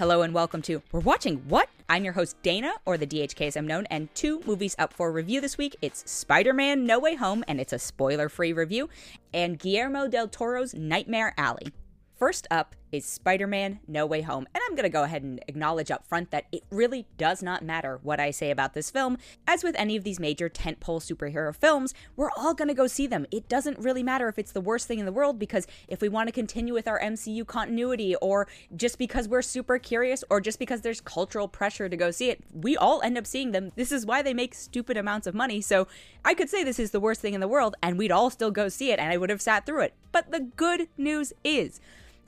Hello and welcome to We're Watching What? I'm your host Dana, or the DHK as I'm known, and two movies up for review this week. It's Spider Man No Way Home, and it's a spoiler free review, and Guillermo del Toro's Nightmare Alley. First up is Spider Man No Way Home. And I'm going to go ahead and acknowledge up front that it really does not matter what I say about this film. As with any of these major tentpole superhero films, we're all going to go see them. It doesn't really matter if it's the worst thing in the world because if we want to continue with our MCU continuity or just because we're super curious or just because there's cultural pressure to go see it, we all end up seeing them. This is why they make stupid amounts of money. So I could say this is the worst thing in the world and we'd all still go see it and I would have sat through it. But the good news is,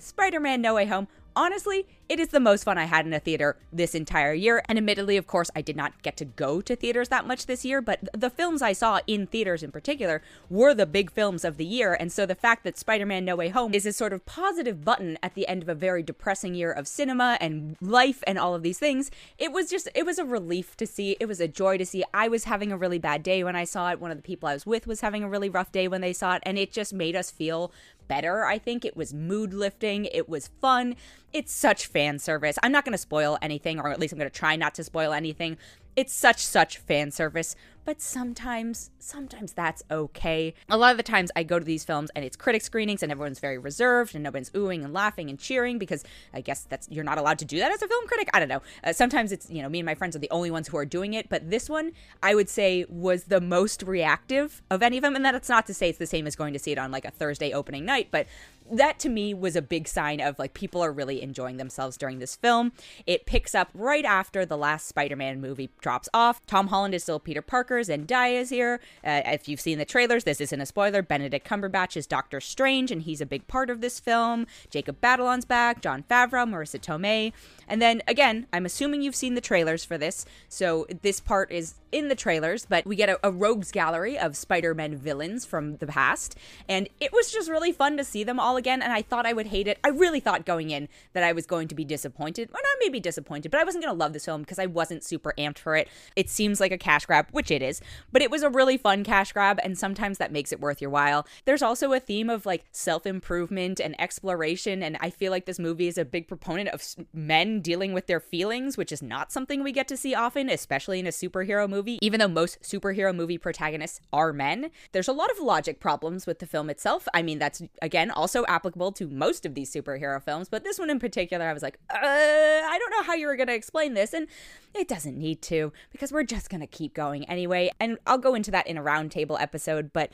Spider Man No Way Home honestly, it is the most fun I had in a theater this entire year. And admittedly, of course, I did not get to go to theaters that much this year, but the films I saw in theaters in particular were the big films of the year. And so the fact that Spider Man No Way Home is a sort of positive button at the end of a very depressing year of cinema and life and all of these things, it was just, it was a relief to see. It was a joy to see. I was having a really bad day when I saw it. One of the people I was with was having a really rough day when they saw it. And it just made us feel better, I think. It was mood lifting, it was fun. It's such fan service. I'm not going to spoil anything, or at least I'm going to try not to spoil anything. It's such, such fan service but sometimes sometimes that's okay. A lot of the times i go to these films and it's critic screenings and everyone's very reserved and nobody's oohing and laughing and cheering because i guess that's you're not allowed to do that as a film critic. I don't know. Uh, sometimes it's you know me and my friends are the only ones who are doing it but this one i would say was the most reactive of any of them. And that's not to say it's the same as going to see it on like a thursday opening night but that to me was a big sign of like people are really enjoying themselves during this film. It picks up right after the last Spider Man movie drops off. Tom Holland is still Peter Parker and Zendaya is here. Uh, if you've seen the trailers, this isn't a spoiler. Benedict Cumberbatch is Doctor Strange, and he's a big part of this film. Jacob Batalon's back. Jon Favreau, Marisa Tomei. And then again, I'm assuming you've seen the trailers for this, so this part is in the trailers, but we get a, a rogues gallery of Spider Man villains from the past. And it was just really fun to see them all again. And I thought I would hate it. I really thought going in that I was going to be disappointed. Well, not maybe disappointed, but I wasn't going to love this film because I wasn't super amped for it. It seems like a cash grab, which it is, but it was a really fun cash grab. And sometimes that makes it worth your while. There's also a theme of like self improvement and exploration. And I feel like this movie is a big proponent of men dealing with their feelings, which is not something we get to see often, especially in a superhero movie, even though most superhero movie protagonists are men, there's a lot of logic problems with the film itself. I mean, that's again also applicable to most of these superhero films, but this one in particular, I was like, uh, I don't know how you were going to explain this. And it doesn't need to because we're just going to keep going anyway. And I'll go into that in a roundtable episode, but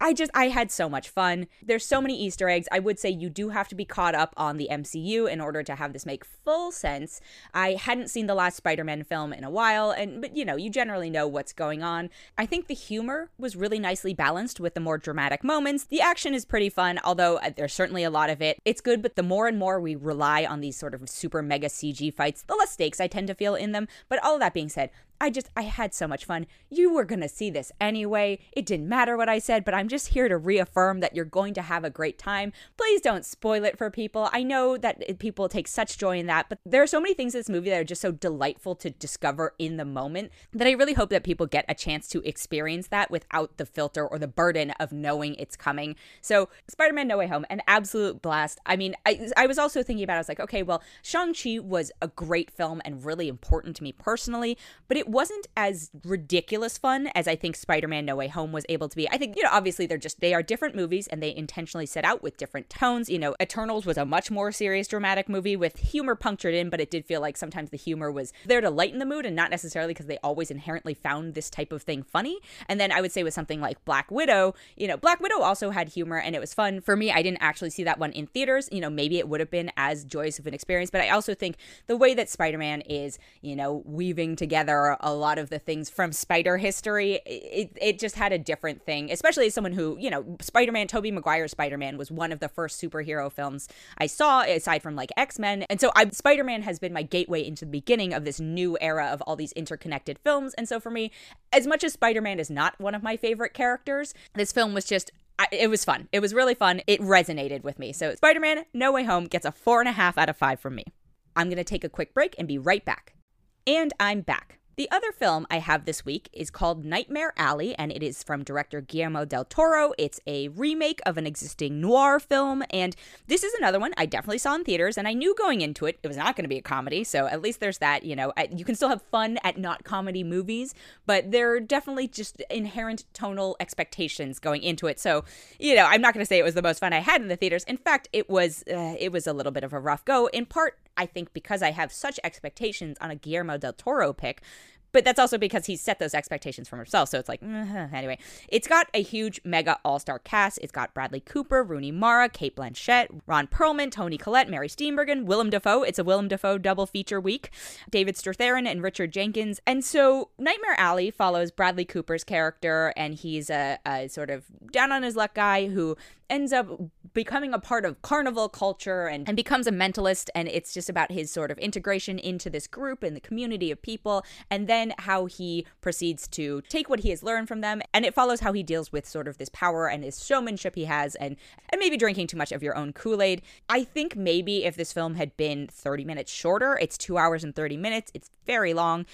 I just I had so much fun. There's so many Easter eggs. I would say you do have to be caught up on the MCU in order to have this make full sense. I hadn't seen the last Spider-Man film in a while and but you know, you generally know what's going on. I think the humor was really nicely balanced with the more dramatic moments. The action is pretty fun, although uh, there's certainly a lot of it. It's good, but the more and more we rely on these sort of super mega CG fights, the less stakes I tend to feel in them. But all that being said, I just, I had so much fun. You were going to see this anyway. It didn't matter what I said, but I'm just here to reaffirm that you're going to have a great time. Please don't spoil it for people. I know that people take such joy in that, but there are so many things in this movie that are just so delightful to discover in the moment that I really hope that people get a chance to experience that without the filter or the burden of knowing it's coming. So, Spider Man No Way Home, an absolute blast. I mean, I, I was also thinking about, it, I was like, okay, well, Shang-Chi was a great film and really important to me personally, but it wasn't as ridiculous fun as I think Spider-Man No Way Home was able to be. I think, you know, obviously they're just they are different movies and they intentionally set out with different tones. You know, Eternals was a much more serious dramatic movie with humor punctured in, but it did feel like sometimes the humor was there to lighten the mood and not necessarily because they always inherently found this type of thing funny. And then I would say with something like Black Widow, you know, Black Widow also had humor and it was fun. For me, I didn't actually see that one in theaters. You know, maybe it would have been as joyous of an experience, but I also think the way that Spider-Man is, you know, weaving together a lot of the things from Spider history. It, it just had a different thing, especially as someone who, you know, Spider Man, Tobey Maguire Spider Man was one of the first superhero films I saw, aside from like X Men. And so Spider Man has been my gateway into the beginning of this new era of all these interconnected films. And so for me, as much as Spider Man is not one of my favorite characters, this film was just it was fun. It was really fun. It resonated with me. So Spider Man No Way Home gets a four and a half out of five from me. I'm going to take a quick break and be right back. And I'm back. The other film I have this week is called Nightmare Alley, and it is from director Guillermo del Toro. It's a remake of an existing noir film, and this is another one I definitely saw in theaters, and I knew going into it it was not going to be a comedy, so at least there's that. You know, you can still have fun at not comedy movies, but there are definitely just inherent tonal expectations going into it. So, you know, I'm not going to say it was the most fun I had in the theaters. In fact, it was uh, it was a little bit of a rough go. In part, I think because I have such expectations on a Guillermo del Toro pick, but that's also because he set those expectations for himself. So it's like, mm-hmm. anyway, it's got a huge mega all star cast. It's got Bradley Cooper, Rooney Mara, Cate Blanchett, Ron Perlman, Toni Collette, Mary Steenburgen, Willem Dafoe. It's a Willem Dafoe double feature week. David Strathairn and Richard Jenkins. And so Nightmare Alley follows Bradley Cooper's character, and he's a, a sort of down on his luck guy who ends up becoming a part of carnival culture and, and becomes a mentalist. And it's just about his sort of integration into this group and the community of people. And then how he proceeds to take what he has learned from them. And it follows how he deals with sort of this power and his showmanship he has and, and maybe drinking too much of your own Kool Aid. I think maybe if this film had been 30 minutes shorter, it's two hours and 30 minutes, it's very long.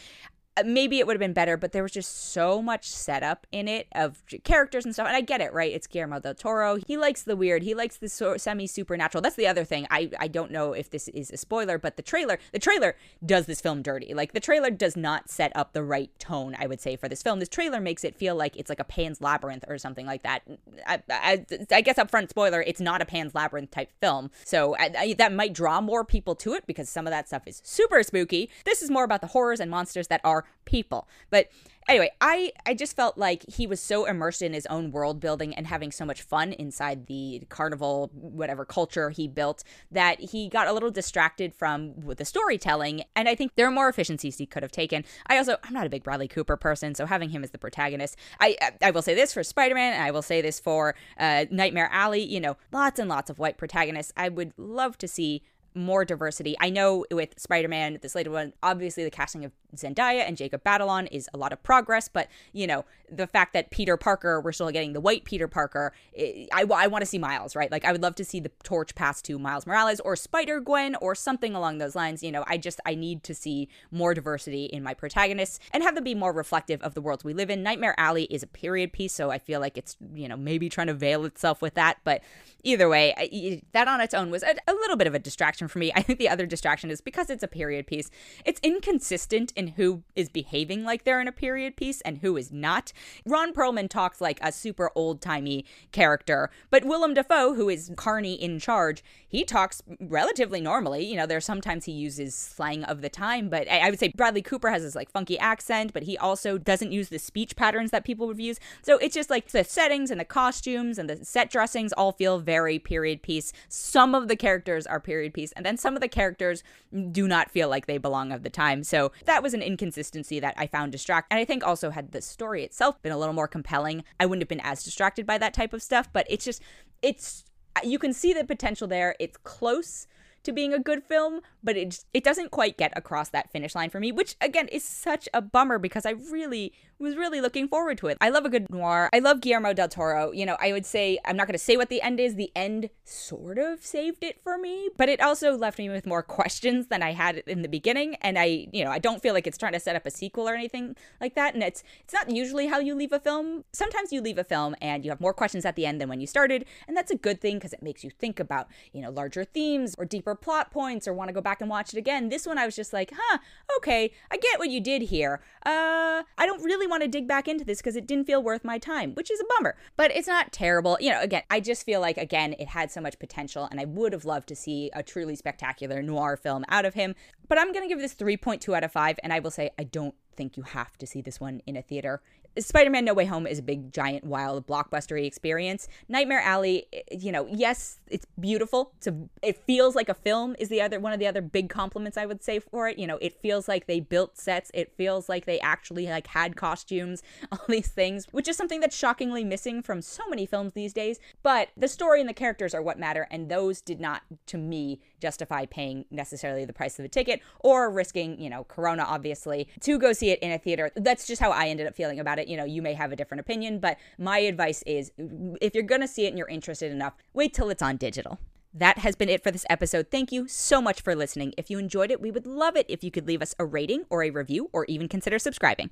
Uh, maybe it would have been better, but there was just so much setup in it of characters and stuff. And I get it, right? It's Guillermo del Toro. He likes the weird. He likes the so- semi supernatural. That's the other thing. I I don't know if this is a spoiler, but the trailer the trailer does this film dirty. Like the trailer does not set up the right tone. I would say for this film, this trailer makes it feel like it's like a Pan's Labyrinth or something like that. I I, I guess upfront spoiler, it's not a Pan's Labyrinth type film. So I, I, that might draw more people to it because some of that stuff is super spooky. This is more about the horrors and monsters that are people. But anyway, I I just felt like he was so immersed in his own world building and having so much fun inside the carnival whatever culture he built that he got a little distracted from the storytelling and I think there are more efficiencies he could have taken. I also I'm not a big Bradley Cooper person, so having him as the protagonist, I I will say this for Spider-Man and I will say this for uh, Nightmare Alley, you know, lots and lots of white protagonists. I would love to see more diversity. I know with Spider Man, this later one, obviously the casting of Zendaya and Jacob Batalon is a lot of progress, but you know, the fact that Peter Parker, we're still getting the white Peter Parker, I, I, I want to see Miles, right? Like, I would love to see the torch pass to Miles Morales or Spider Gwen or something along those lines. You know, I just, I need to see more diversity in my protagonists and have them be more reflective of the worlds we live in. Nightmare Alley is a period piece, so I feel like it's, you know, maybe trying to veil itself with that, but either way, that on its own was a, a little bit of a distraction for me. I think the other distraction is because it's a period piece, it's inconsistent in who is behaving like they're in a period piece and who is not. Ron Perlman talks like a super old timey character, but Willem Dafoe, who is Carney in charge, he talks relatively normally. You know, there's sometimes he uses slang of the time, but I, I would say Bradley Cooper has this like funky accent, but he also doesn't use the speech patterns that people would use. So it's just like the settings and the costumes and the set dressings all feel very period piece. Some of the characters are period piece, and then some of the characters do not feel like they belong of the time. So that was an inconsistency that I found distract. And I think also had the story itself been a little more compelling, I wouldn't have been as distracted by that type of stuff. But it's just, it's, you can see the potential there. It's close to being a good film, but it it doesn't quite get across that finish line for me, which again is such a bummer because I really was really looking forward to it. I love a good noir. I love Guillermo del Toro. You know, I would say I'm not going to say what the end is. The end sort of saved it for me, but it also left me with more questions than I had in the beginning. And I, you know, I don't feel like it's trying to set up a sequel or anything like that. And it's it's not usually how you leave a film. Sometimes you leave a film and you have more questions at the end than when you started, and that's a good thing because it makes you think about you know larger themes or deeper plot points or want to go back and watch it again. This one I was just like, huh, okay, I get what you did here. Uh, I don't really want to dig back into this because it didn't feel worth my time, which is a bummer. But it's not terrible. You know, again, I just feel like, again, it had so much potential, and I would have loved to see a truly spectacular noir film out of him. But I'm going to give this 3.2 out of 5, and I will say I don't think you have to see this one in a theater. Spider Man No Way Home is a big, giant, wild, blockbustery experience. Nightmare Alley, eh, you know, yes, it's beautiful. It's a, it feels like a film, is the other one of the other big compliments I would say for it. You know, it feels like they built sets, it feels like they actually like had costumes, all these things, which is something that's shockingly missing from so many films these days. But the story and the characters are what matter, and those did not, to me, justify paying necessarily the price of a ticket or risking, you know, Corona, obviously, to go see it in a theater. That's just how I ended up feeling about it you know, you may have a different opinion, but my advice is if you're going to see it and you're interested enough, wait till it's on digital That has been it for this episode. Thank you so much for listening. If you enjoyed it, we would love it if you could leave us a rating or a review or even consider subscribing.